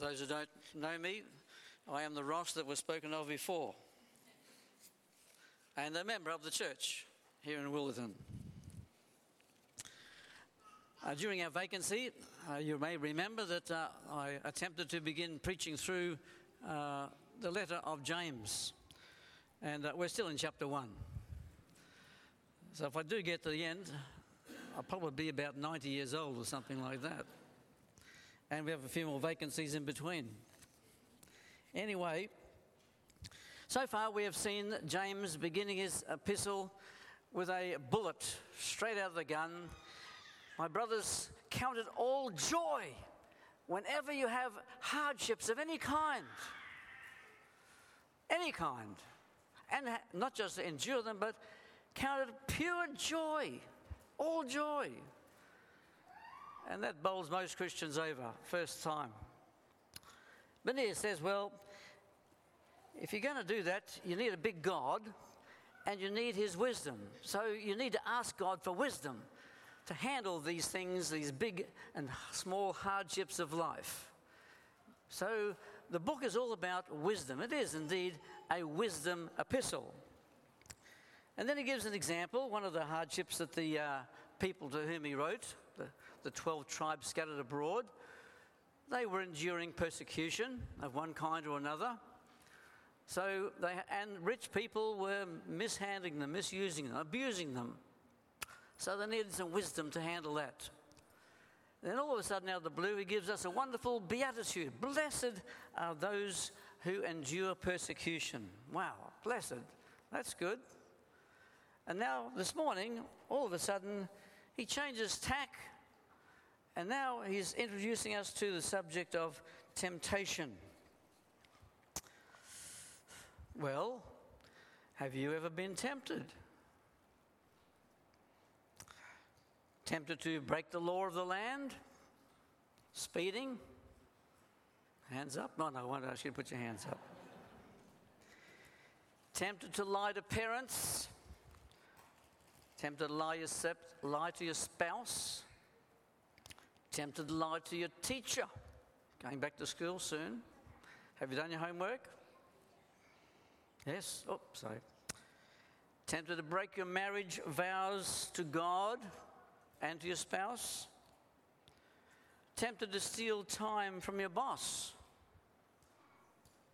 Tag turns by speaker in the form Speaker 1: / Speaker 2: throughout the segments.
Speaker 1: Those who don't know me, I am the Ross that was spoken of before, and a member of the church here in Willetton. Uh, during our vacancy, uh, you may remember that uh, I attempted to begin preaching through uh, the letter of James, and uh, we're still in chapter 1. So if I do get to the end, I'll probably be about 90 years old or something like that. And we have a few more vacancies in between. Anyway, so far we have seen James beginning his epistle with a bullet straight out of the gun my brothers, count it all joy whenever you have hardships of any kind. Any kind. And not just endure them, but count it pure joy. All joy. And that bowls most Christians over, first time. But says, well, if you're going to do that, you need a big God and you need his wisdom. So you need to ask God for wisdom to handle these things, these big and small hardships of life. So the book is all about wisdom. It is indeed a wisdom epistle. And then he gives an example, one of the hardships that the uh, people to whom he wrote, the, the 12 tribes scattered abroad, they were enduring persecution of one kind or another. So they, and rich people were mishandling them, misusing them, abusing them. So they needed some wisdom to handle that. Then all of a sudden, out of the blue, he gives us a wonderful beatitude. Blessed are those who endure persecution. Wow, blessed. That's good. And now, this morning, all of a sudden, he changes tack. And now he's introducing us to the subject of temptation. Well, have you ever been tempted? Tempted to break the law of the land? Speeding? Hands up? No, no, I want ask you to put your hands up. Tempted to lie to parents? Tempted to lie, lie to your spouse? Tempted to lie to your teacher? Going back to school soon. Have you done your homework? Yes? Oh, sorry. Tempted to break your marriage vows to God? and to your spouse? Tempted to steal time from your boss?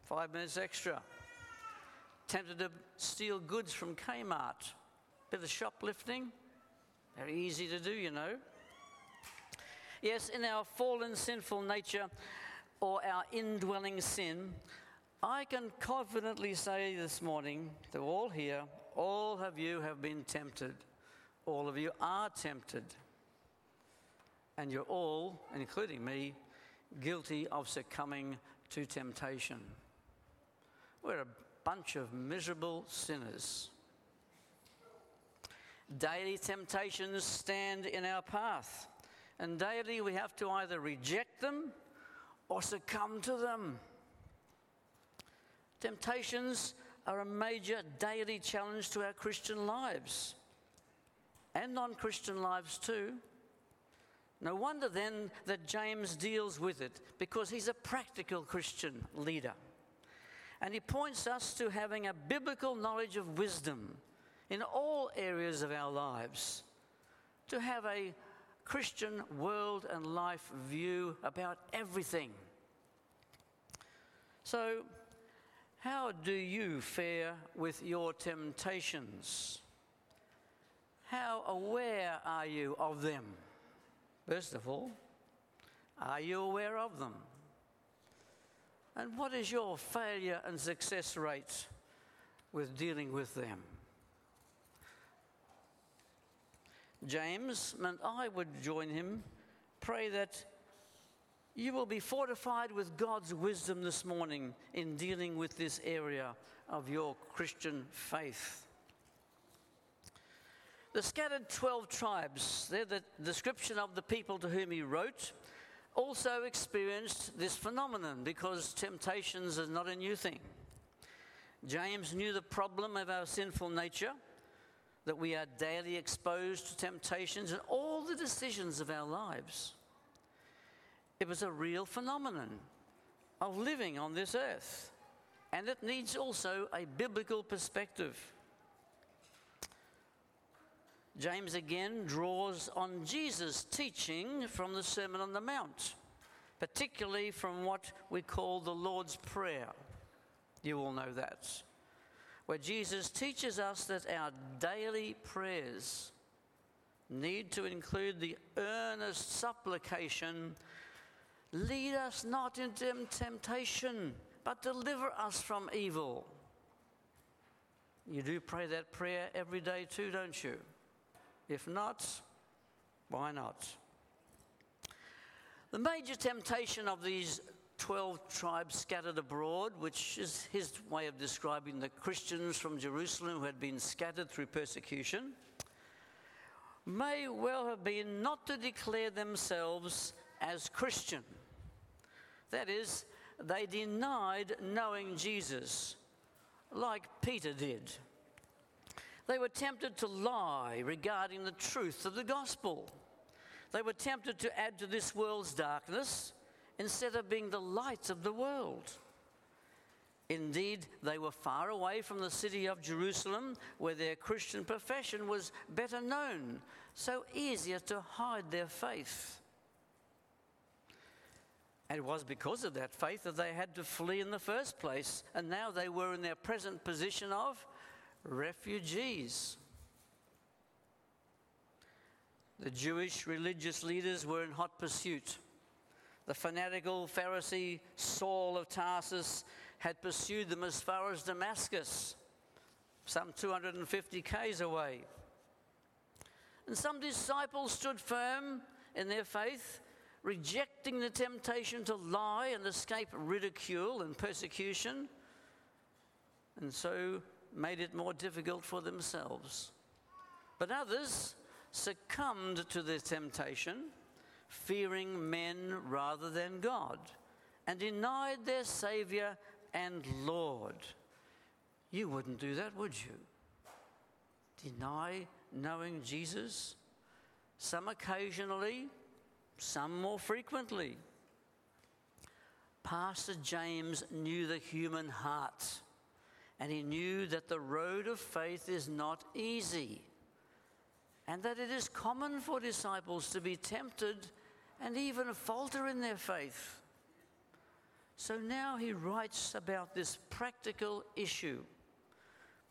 Speaker 1: Five minutes extra. Tempted to steal goods from Kmart? Bit of shoplifting? Very easy to do, you know. Yes, in our fallen sinful nature or our indwelling sin, I can confidently say this morning to all here, all of you have been tempted all of you are tempted. And you're all, including me, guilty of succumbing to temptation. We're a bunch of miserable sinners. Daily temptations stand in our path, and daily we have to either reject them or succumb to them. Temptations are a major daily challenge to our Christian lives and non Christian lives too. No wonder then that James deals with it because he's a practical Christian leader. And he points us to having a biblical knowledge of wisdom in all areas of our lives, to have a Christian world and life view about everything. So, how do you fare with your temptations? How aware are you of them? First of all, are you aware of them? And what is your failure and success rate with dealing with them? James, and I would join him, pray that you will be fortified with God's wisdom this morning in dealing with this area of your Christian faith. The scattered 12 tribes, they're the description of the people to whom he wrote, also experienced this phenomenon because temptations is not a new thing. James knew the problem of our sinful nature, that we are daily exposed to temptations in all the decisions of our lives. It was a real phenomenon, of living on this earth. And it needs also a biblical perspective. James again draws on Jesus' teaching from the Sermon on the Mount, particularly from what we call the Lord's Prayer. You all know that. Where Jesus teaches us that our daily prayers need to include the earnest supplication lead us not into temptation, but deliver us from evil. You do pray that prayer every day too, don't you? If not, why not? The major temptation of these 12 tribes scattered abroad, which is his way of describing the Christians from Jerusalem who had been scattered through persecution, may well have been not to declare themselves as Christian. That is, they denied knowing Jesus, like Peter did. They were tempted to lie regarding the truth of the gospel. They were tempted to add to this world's darkness instead of being the light of the world. Indeed, they were far away from the city of Jerusalem, where their Christian profession was better known, so easier to hide their faith. And it was because of that faith that they had to flee in the first place, and now they were in their present position of refugees. The Jewish religious leaders were in hot pursuit. The fanatical Pharisee Saul of Tarsus had pursued them as far as Damascus, some 250 k's away. And some disciples stood firm in their faith, rejecting the temptation to lie and escape ridicule and persecution, and so made it more difficult for themselves. But others succumbed to the temptation fearing men rather than God, and denied their Savior and Lord. You wouldn't do that, would you? Deny knowing Jesus? Some occasionally, some more frequently. Pastor James knew the human heart, and he knew that the road of faith is not easy, and that it is common for disciples to be tempted and even falter in their faith. So now he writes about this practical issue,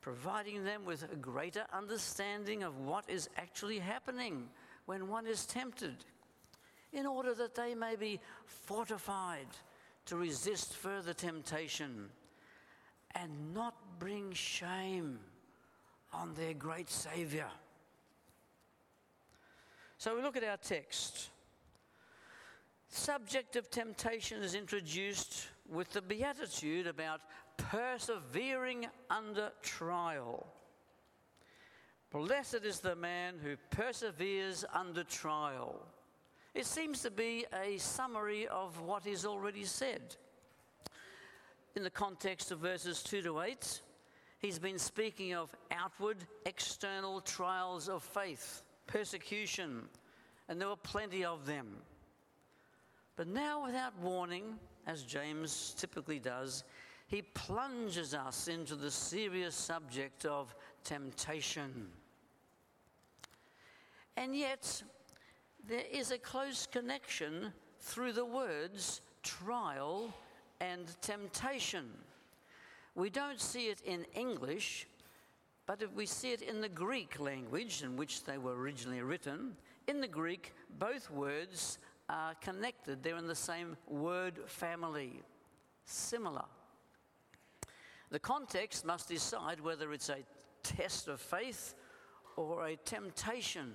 Speaker 1: providing them with a greater understanding of what is actually happening when one is tempted, in order that they may be fortified to resist further temptation and not bring shame on their great Savior. So we look at our text subject of temptation is introduced with the beatitude about persevering under trial. Blessed is the man who perseveres under trial. It seems to be a summary of what is already said. In the context of verses 2 to 8, he's been speaking of outward, external trials of faith, persecution, and there were plenty of them. But now, without warning, as James typically does, he plunges us into the serious subject of temptation. And yet, there is a close connection through the words trial and temptation. We don't see it in English, but if we see it in the Greek language in which they were originally written, in the Greek, both words connected, they're in the same word family, similar. The context must decide whether it's a test of faith or a temptation.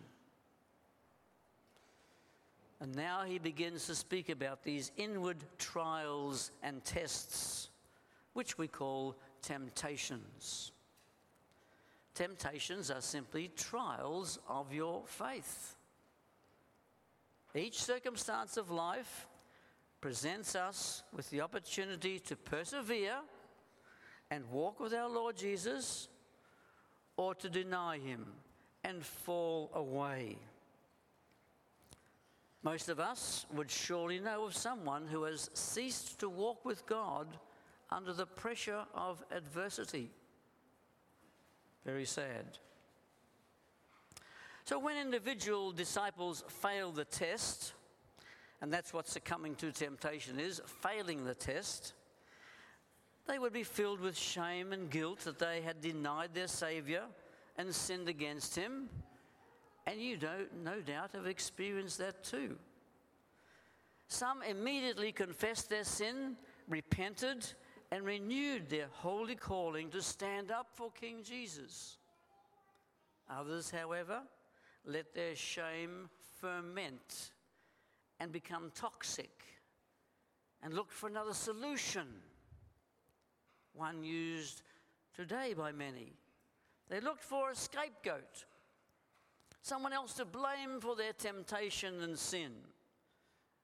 Speaker 1: And now he begins to speak about these inward trials and tests, which we call temptations. Temptations are simply trials of your faith. Each circumstance of life presents us with the opportunity to persevere and walk with our Lord Jesus or to deny him and fall away. Most of us would surely know of someone who has ceased to walk with God under the pressure of adversity. Very sad. So, when individual disciples fail the test, and that's what succumbing to temptation is failing the test, they would be filled with shame and guilt that they had denied their Saviour and sinned against Him. And you don't, no doubt have experienced that too. Some immediately confessed their sin, repented, and renewed their holy calling to stand up for King Jesus. Others, however, let their shame ferment and become toxic and look for another solution, one used today by many. They looked for a scapegoat, someone else to blame for their temptation and sin.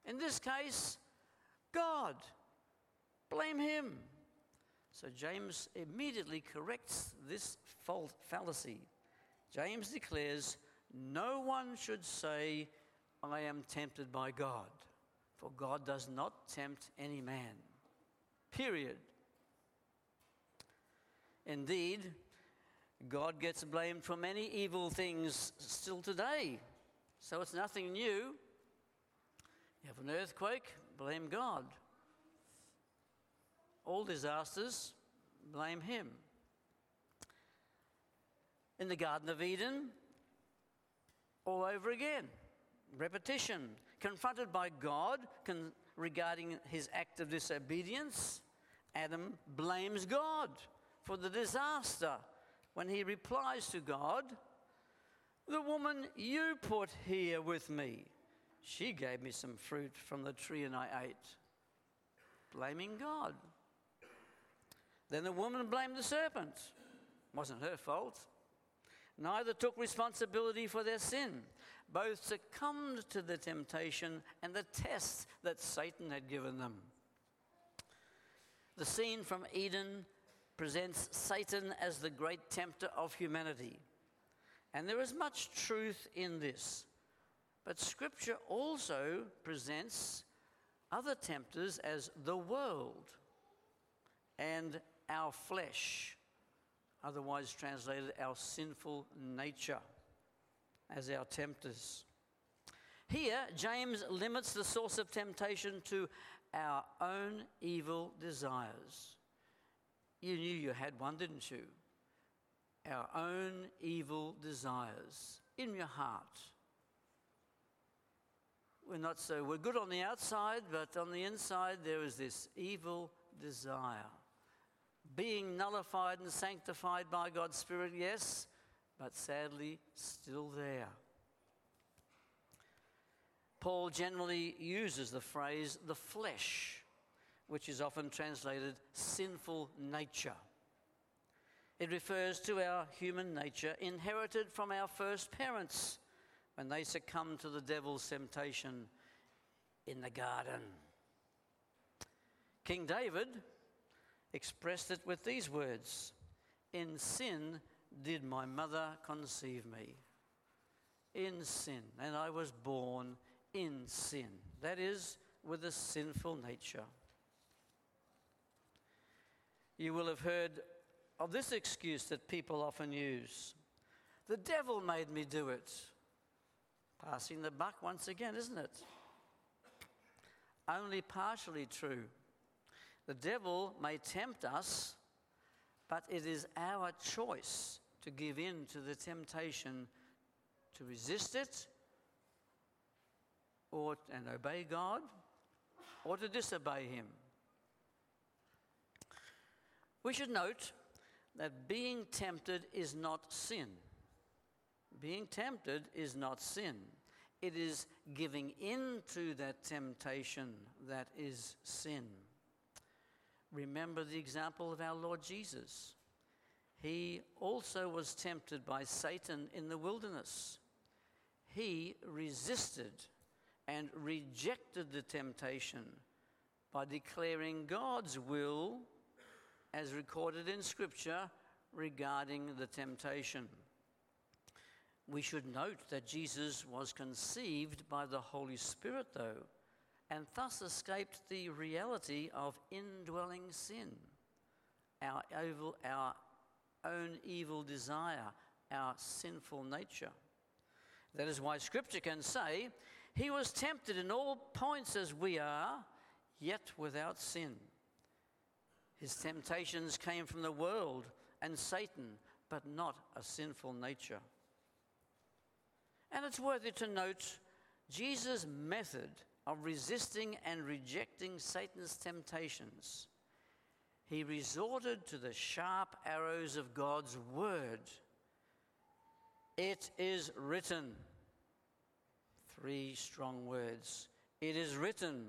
Speaker 1: In this case, God. Blame Him. So James immediately corrects this fallacy. James declares no one should say, I am tempted by God, for God does not tempt any man. Period. Indeed, God gets blamed for many evil things still today, so it's nothing new. You have an earthquake, blame God. All disasters, blame Him. In the Garden of Eden, all over again. Repetition. Confronted by God con- regarding his act of disobedience, Adam blames God for the disaster when he replies to God, The woman you put here with me, she gave me some fruit from the tree and I ate. Blaming God. Then the woman blamed the serpent. Wasn't her fault. Neither took responsibility for their sin. Both succumbed to the temptation and the test that Satan had given them. The scene from Eden presents Satan as the great tempter of humanity. And there is much truth in this. But Scripture also presents other tempters as the world and our flesh otherwise translated our sinful nature, as our tempters. Here, James limits the source of temptation to our own evil desires. You knew you had one, didn't you? Our own evil desires in your heart. We're not so, we're good on the outside, but on the inside there is this evil desire being nullified and sanctified by God's Spirit, yes, but sadly still there. Paul generally uses the phrase the flesh, which is often translated sinful nature. It refers to our human nature inherited from our first parents when they succumbed to the devil's temptation in the garden. King David expressed it with these words In sin did my mother conceive me. In sin. And I was born in sin. That is, with a sinful nature. You will have heard of this excuse that people often use The devil made me do it. Passing the buck once again, isn't it? Only partially true. The devil may tempt us, but it is our choice to give in to the temptation to resist it or and obey God or to disobey him. We should note that being tempted is not sin. Being tempted is not sin. It is giving in to that temptation that is sin. Remember the example of our Lord Jesus. He also was tempted by Satan in the wilderness. He resisted and rejected the temptation by declaring God's will as recorded in Scripture regarding the temptation. We should note that Jesus was conceived by the Holy Spirit, though, and thus escaped the reality of indwelling sin, our, evil, our own evil desire, our sinful nature. That is why Scripture can say, He was tempted in all points as we are, yet without sin. His temptations came from the world and Satan, but not a sinful nature. And it's worthy to note Jesus' method of resisting and rejecting Satan's temptations. He resorted to the sharp arrows of God's word. It is written. Three strong words. It is written.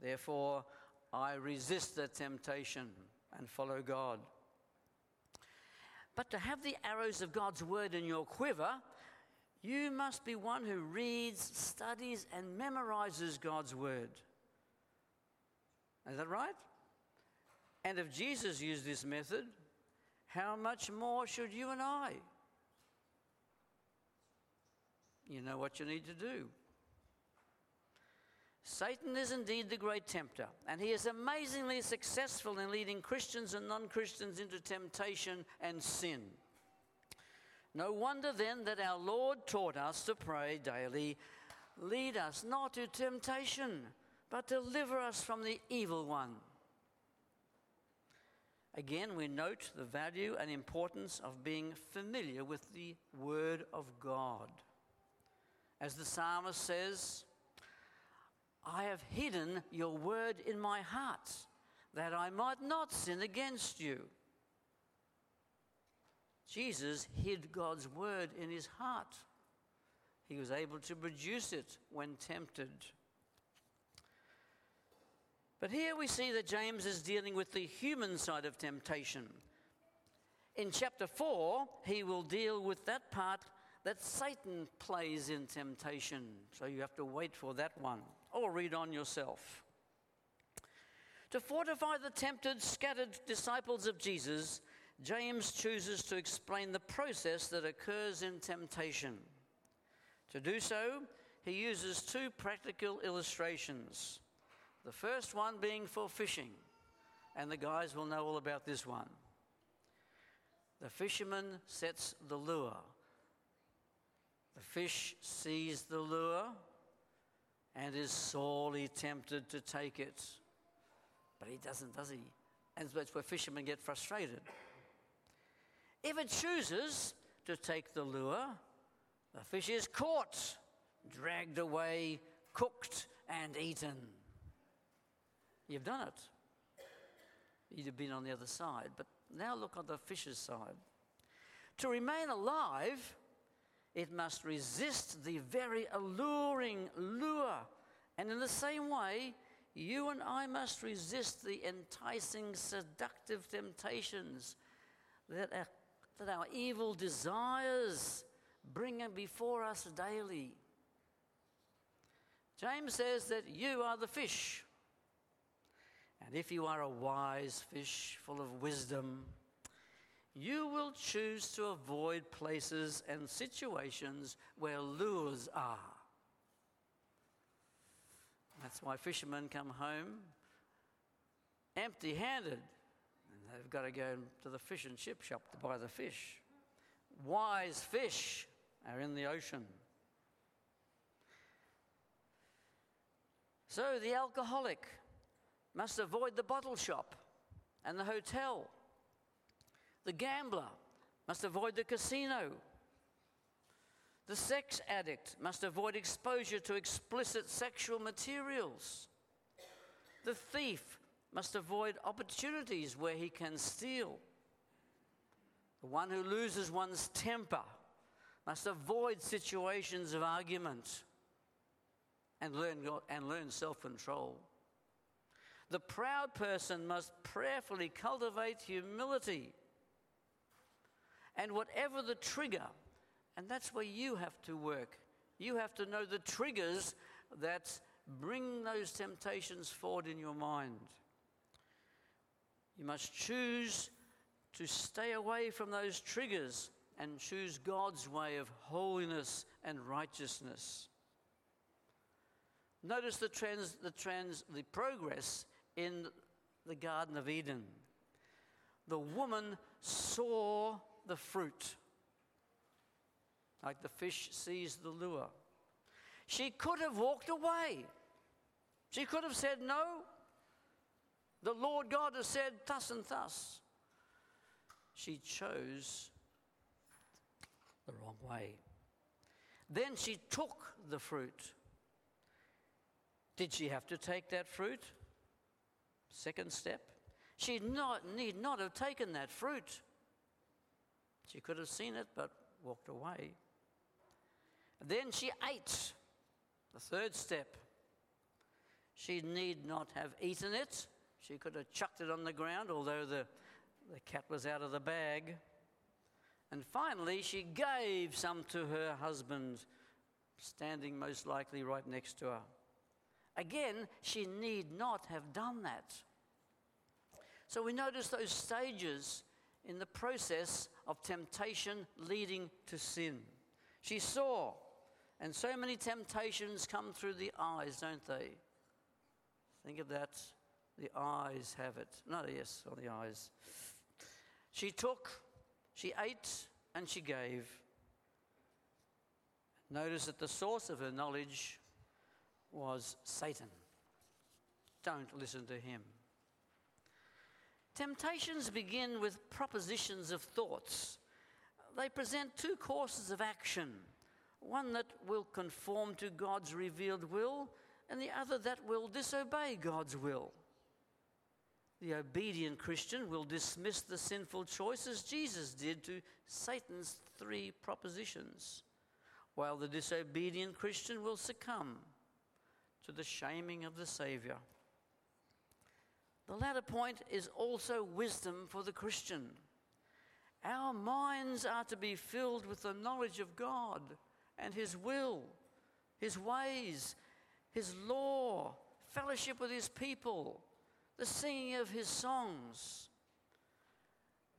Speaker 1: Therefore, I resist the temptation and follow God. But to have the arrows of God's word in your quiver, you must be one who reads, studies, and memorizes God's word. Is that right? And if Jesus used this method, how much more should you and I? You know what you need to do. Satan is indeed the great tempter, and he is amazingly successful in leading Christians and non Christians into temptation and sin. No wonder then that our Lord taught us to pray daily lead us not to temptation, but deliver us from the evil one. Again, we note the value and importance of being familiar with the Word of God. As the psalmist says, I have hidden your word in my heart that I might not sin against you. Jesus hid God's word in his heart. He was able to produce it when tempted. But here we see that James is dealing with the human side of temptation. In chapter 4, he will deal with that part that Satan plays in temptation. So you have to wait for that one or read on yourself. To fortify the tempted, scattered disciples of Jesus, James chooses to explain the process that occurs in temptation. To do so, he uses two practical illustrations. The first one being for fishing, and the guys will know all about this one. The fisherman sets the lure. The fish sees the lure and is sorely tempted to take it. But he doesn't, does he? And that's where fishermen get frustrated. If it chooses to take the lure, the fish is caught, dragged away, cooked, and eaten. You've done it. You'd have been on the other side, but now look on the fish's side. To remain alive, it must resist the very alluring lure. And in the same way, you and I must resist the enticing, seductive temptations that our, that our evil desires bring before us daily. James says that you are the fish. And if you are a wise fish full of wisdom, you will choose to avoid places and situations where lures are. That's why fishermen come home empty handed and they've got to go to the fish and chip shop to buy the fish. Wise fish are in the ocean. So the alcoholic must avoid the bottle shop and the hotel the gambler must avoid the casino. The sex addict must avoid exposure to explicit sexual materials. The thief must avoid opportunities where he can steal. The one who loses one's temper must avoid situations of argument and learn, and learn self control. The proud person must prayerfully cultivate humility and whatever the trigger, and that's where you have to work. You have to know the triggers that bring those temptations forward in your mind. You must choose to stay away from those triggers and choose God's way of holiness and righteousness. Notice the, trans, the, trans, the progress in the Garden of Eden. The woman saw the fruit, like the fish sees the lure. She could have walked away. She could have said, No. The Lord God has said thus and thus. She chose the wrong way. Then she took the fruit. Did she have to take that fruit? Second step. She not, need not have taken that fruit. She could have seen it but walked away. Then she ate. The third step. She need not have eaten it. She could have chucked it on the ground, although the, the cat was out of the bag. And finally, she gave some to her husband, standing most likely right next to her. Again, she need not have done that. So we notice those stages in the process of temptation leading to sin. She saw, and so many temptations come through the eyes, don't they? Think of that. The eyes have it. No, yes, on the eyes. She took, she ate, and she gave. Notice that the source of her knowledge was Satan. Don't listen to him. Temptations begin with propositions of thoughts. They present two courses of action one that will conform to God's revealed will, and the other that will disobey God's will. The obedient Christian will dismiss the sinful choices Jesus did to Satan's three propositions, while the disobedient Christian will succumb to the shaming of the Savior. The latter point is also wisdom for the Christian. Our minds are to be filled with the knowledge of God and His will, His ways, His law, fellowship with His people, the singing of His songs.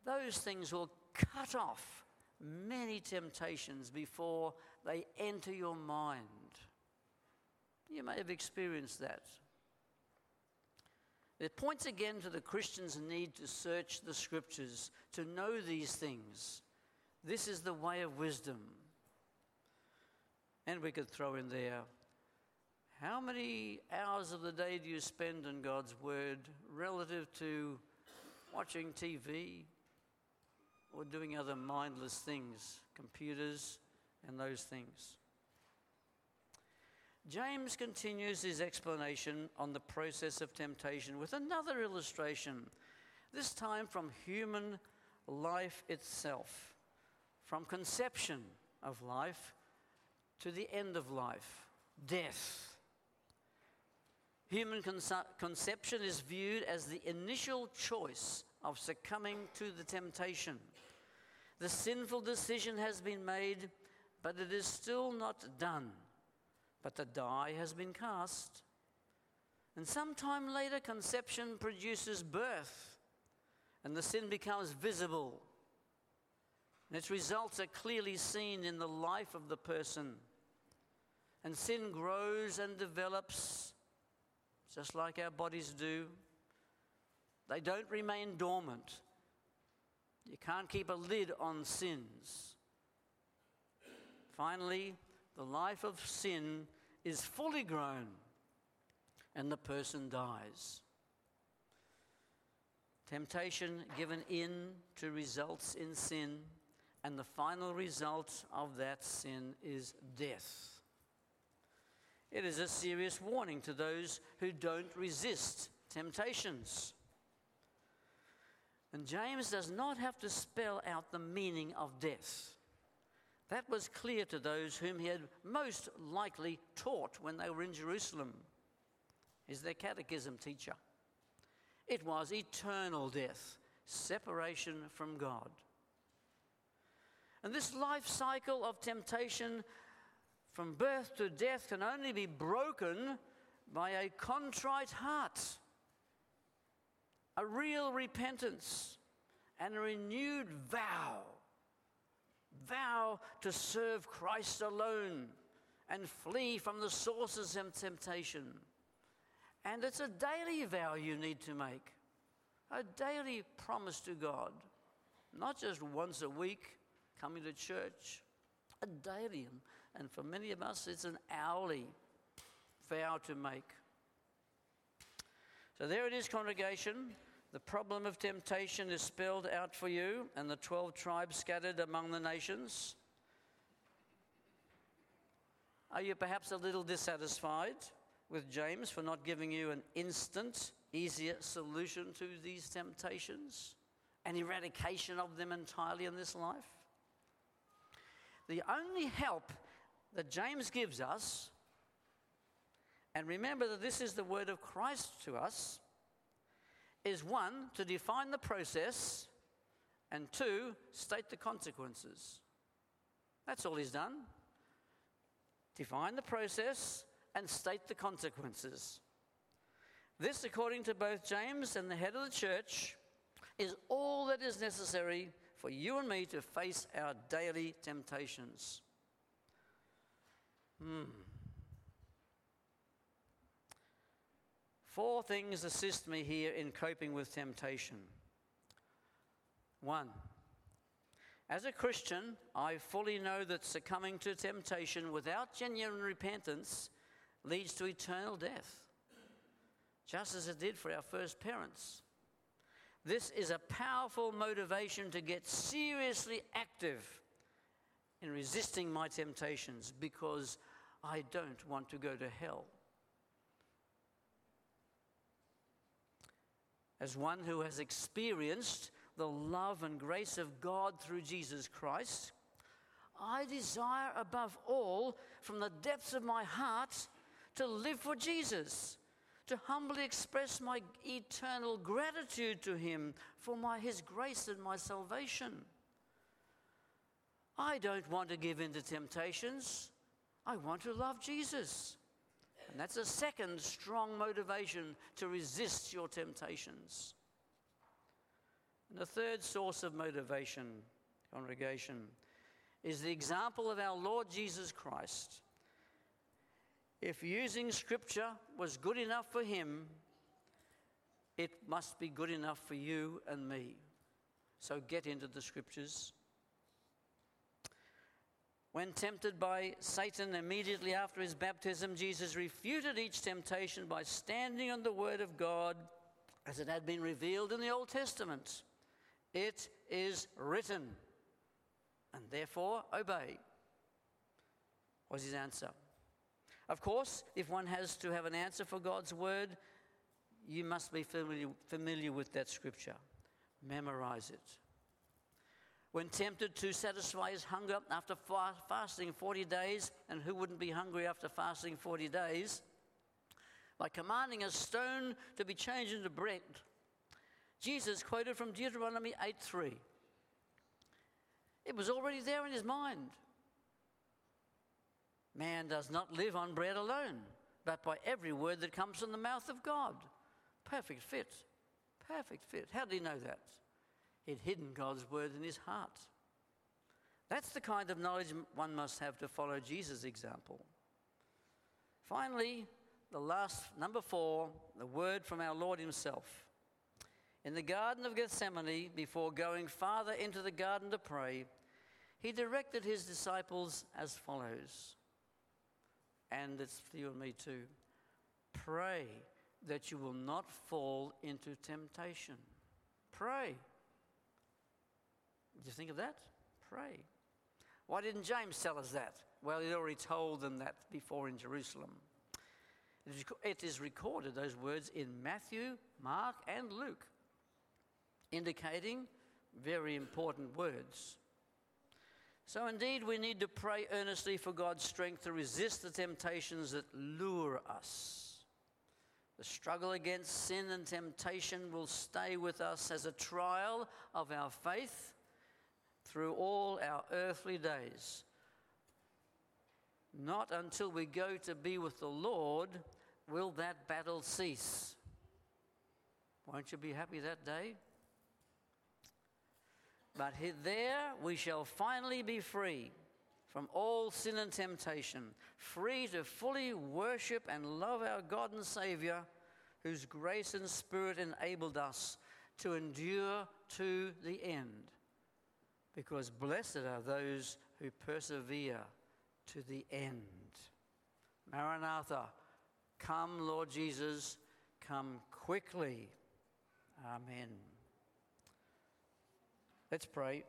Speaker 1: Those things will cut off many temptations before they enter your mind. You may have experienced that. It points again to the Christian's need to search the scriptures, to know these things. This is the way of wisdom. And we could throw in there how many hours of the day do you spend in God's Word relative to watching TV or doing other mindless things, computers and those things? James continues his explanation on the process of temptation with another illustration, this time from human life itself, from conception of life to the end of life, death. Human conception is viewed as the initial choice of succumbing to the temptation. The sinful decision has been made, but it is still not done but the die has been cast. And sometime later, conception produces birth, and the sin becomes visible. And its results are clearly seen in the life of the person. And sin grows and develops, just like our bodies do. They don't remain dormant. You can't keep a lid on sins. Finally, the life of sin is fully grown and the person dies. Temptation given in to results in sin, and the final result of that sin is death. It is a serious warning to those who don't resist temptations. And James does not have to spell out the meaning of death. That was clear to those whom he had most likely taught when they were in Jerusalem. Is their catechism teacher. It was eternal death, separation from God. And this life cycle of temptation from birth to death can only be broken by a contrite heart, a real repentance, and a renewed vow vow to serve Christ alone and flee from the sources of temptation. And it's a daily vow you need to make, a daily promise to God, not just once a week coming to church, a daily. And for many of us, it's an hourly vow to make. So there it is, congregation. The problem of temptation is spelled out for you, and the 12 tribes scattered among the nations. Are you perhaps a little dissatisfied with James for not giving you an instant, easier solution to these temptations? An eradication of them entirely in this life? The only help that James gives us, and remember that this is the word of Christ to us, is one, to define the process, and two, state the consequences. That's all he's done. Define the process and state the consequences. This, according to both James and the head of the church, is all that is necessary for you and me to face our daily temptations. Hmm. Four things assist me here in coping with temptation. One, as a Christian, I fully know that succumbing to temptation without genuine repentance leads to eternal death, just as it did for our first parents. This is a powerful motivation to get seriously active in resisting my temptations because I don't want to go to hell. As one who has experienced the love and grace of God through Jesus Christ, I desire above all, from the depths of my heart, to live for Jesus, to humbly express my eternal gratitude to Him for my, His grace and my salvation. I don't want to give in to temptations. I want to love Jesus. And that's a second strong motivation to resist your temptations. And the third source of motivation, congregation, is the example of our Lord Jesus Christ. If using Scripture was good enough for him, it must be good enough for you and me. So get into the Scriptures. When tempted by Satan immediately after his baptism, Jesus refuted each temptation by standing on the Word of God as it had been revealed in the Old Testament. It is written, and therefore obey, was his answer. Of course, if one has to have an answer for God's word, you must be familiar, familiar with that scripture. Memorize it. When tempted to satisfy his hunger after fasting 40 days, and who wouldn't be hungry after fasting 40 days? By commanding a stone to be changed into bread, Jesus quoted from Deuteronomy 8:3. It was already there in his mind. Man does not live on bread alone, but by every word that comes from the mouth of God. Perfect fit. Perfect fit. How did he know that? He'd hidden God's word in his heart. That's the kind of knowledge one must have to follow Jesus' example. Finally, the last, number four, the word from our Lord Himself. In the Garden of Gethsemane, before going farther into the garden to pray, He directed His disciples as follows. And it's for you and me too. Pray that you will not fall into temptation. Pray. Did you think of that? Pray. Why didn't James tell us that? Well, he'd already told them that before in Jerusalem. It is recorded, those words, in Matthew, Mark, and Luke indicating very important words. So, indeed, we need to pray earnestly for God's strength to resist the temptations that lure us. The struggle against sin and temptation will stay with us as a trial of our faith through all our earthly days. Not until we go to be with the Lord will that battle cease. Won't you be happy that day? But there we shall finally be free from all sin and temptation, free to fully worship and love our God and Savior, whose grace and spirit enabled us to endure to the end. Because blessed are those who persevere to the end. Maranatha, come, Lord Jesus, come quickly. Amen. Let's pray.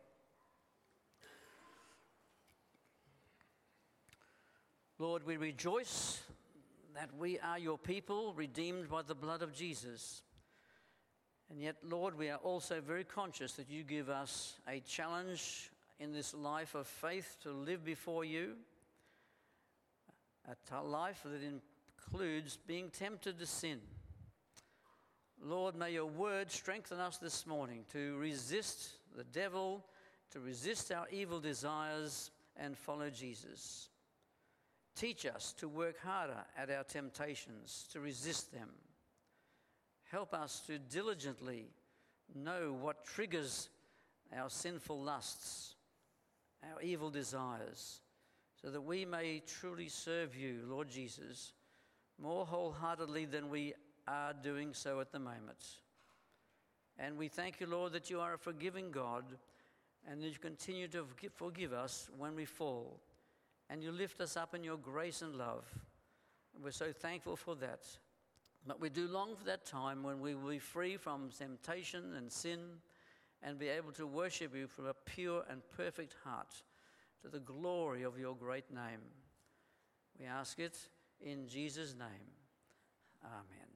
Speaker 1: Lord, we rejoice that we are your people, redeemed by the blood of Jesus. And yet, Lord, we are also very conscious that you give us a challenge in this life of faith to live before you, a life that includes being tempted to sin. Lord, may your word strengthen us this morning to resist the devil, to resist our evil desires, and follow Jesus. Teach us to work harder at our temptations, to resist them. Help us to diligently know what triggers our sinful lusts, our evil desires, so that we may truly serve you, Lord Jesus, more wholeheartedly than we are doing so at the moment. And we thank you, Lord, that you are a forgiving God and that you continue to forgive us when we fall. And you lift us up in your grace and love. And we're so thankful for that. But we do long for that time when we will be free from temptation and sin and be able to worship you from a pure and perfect heart to the glory of your great name. We ask it in Jesus' name. Amen.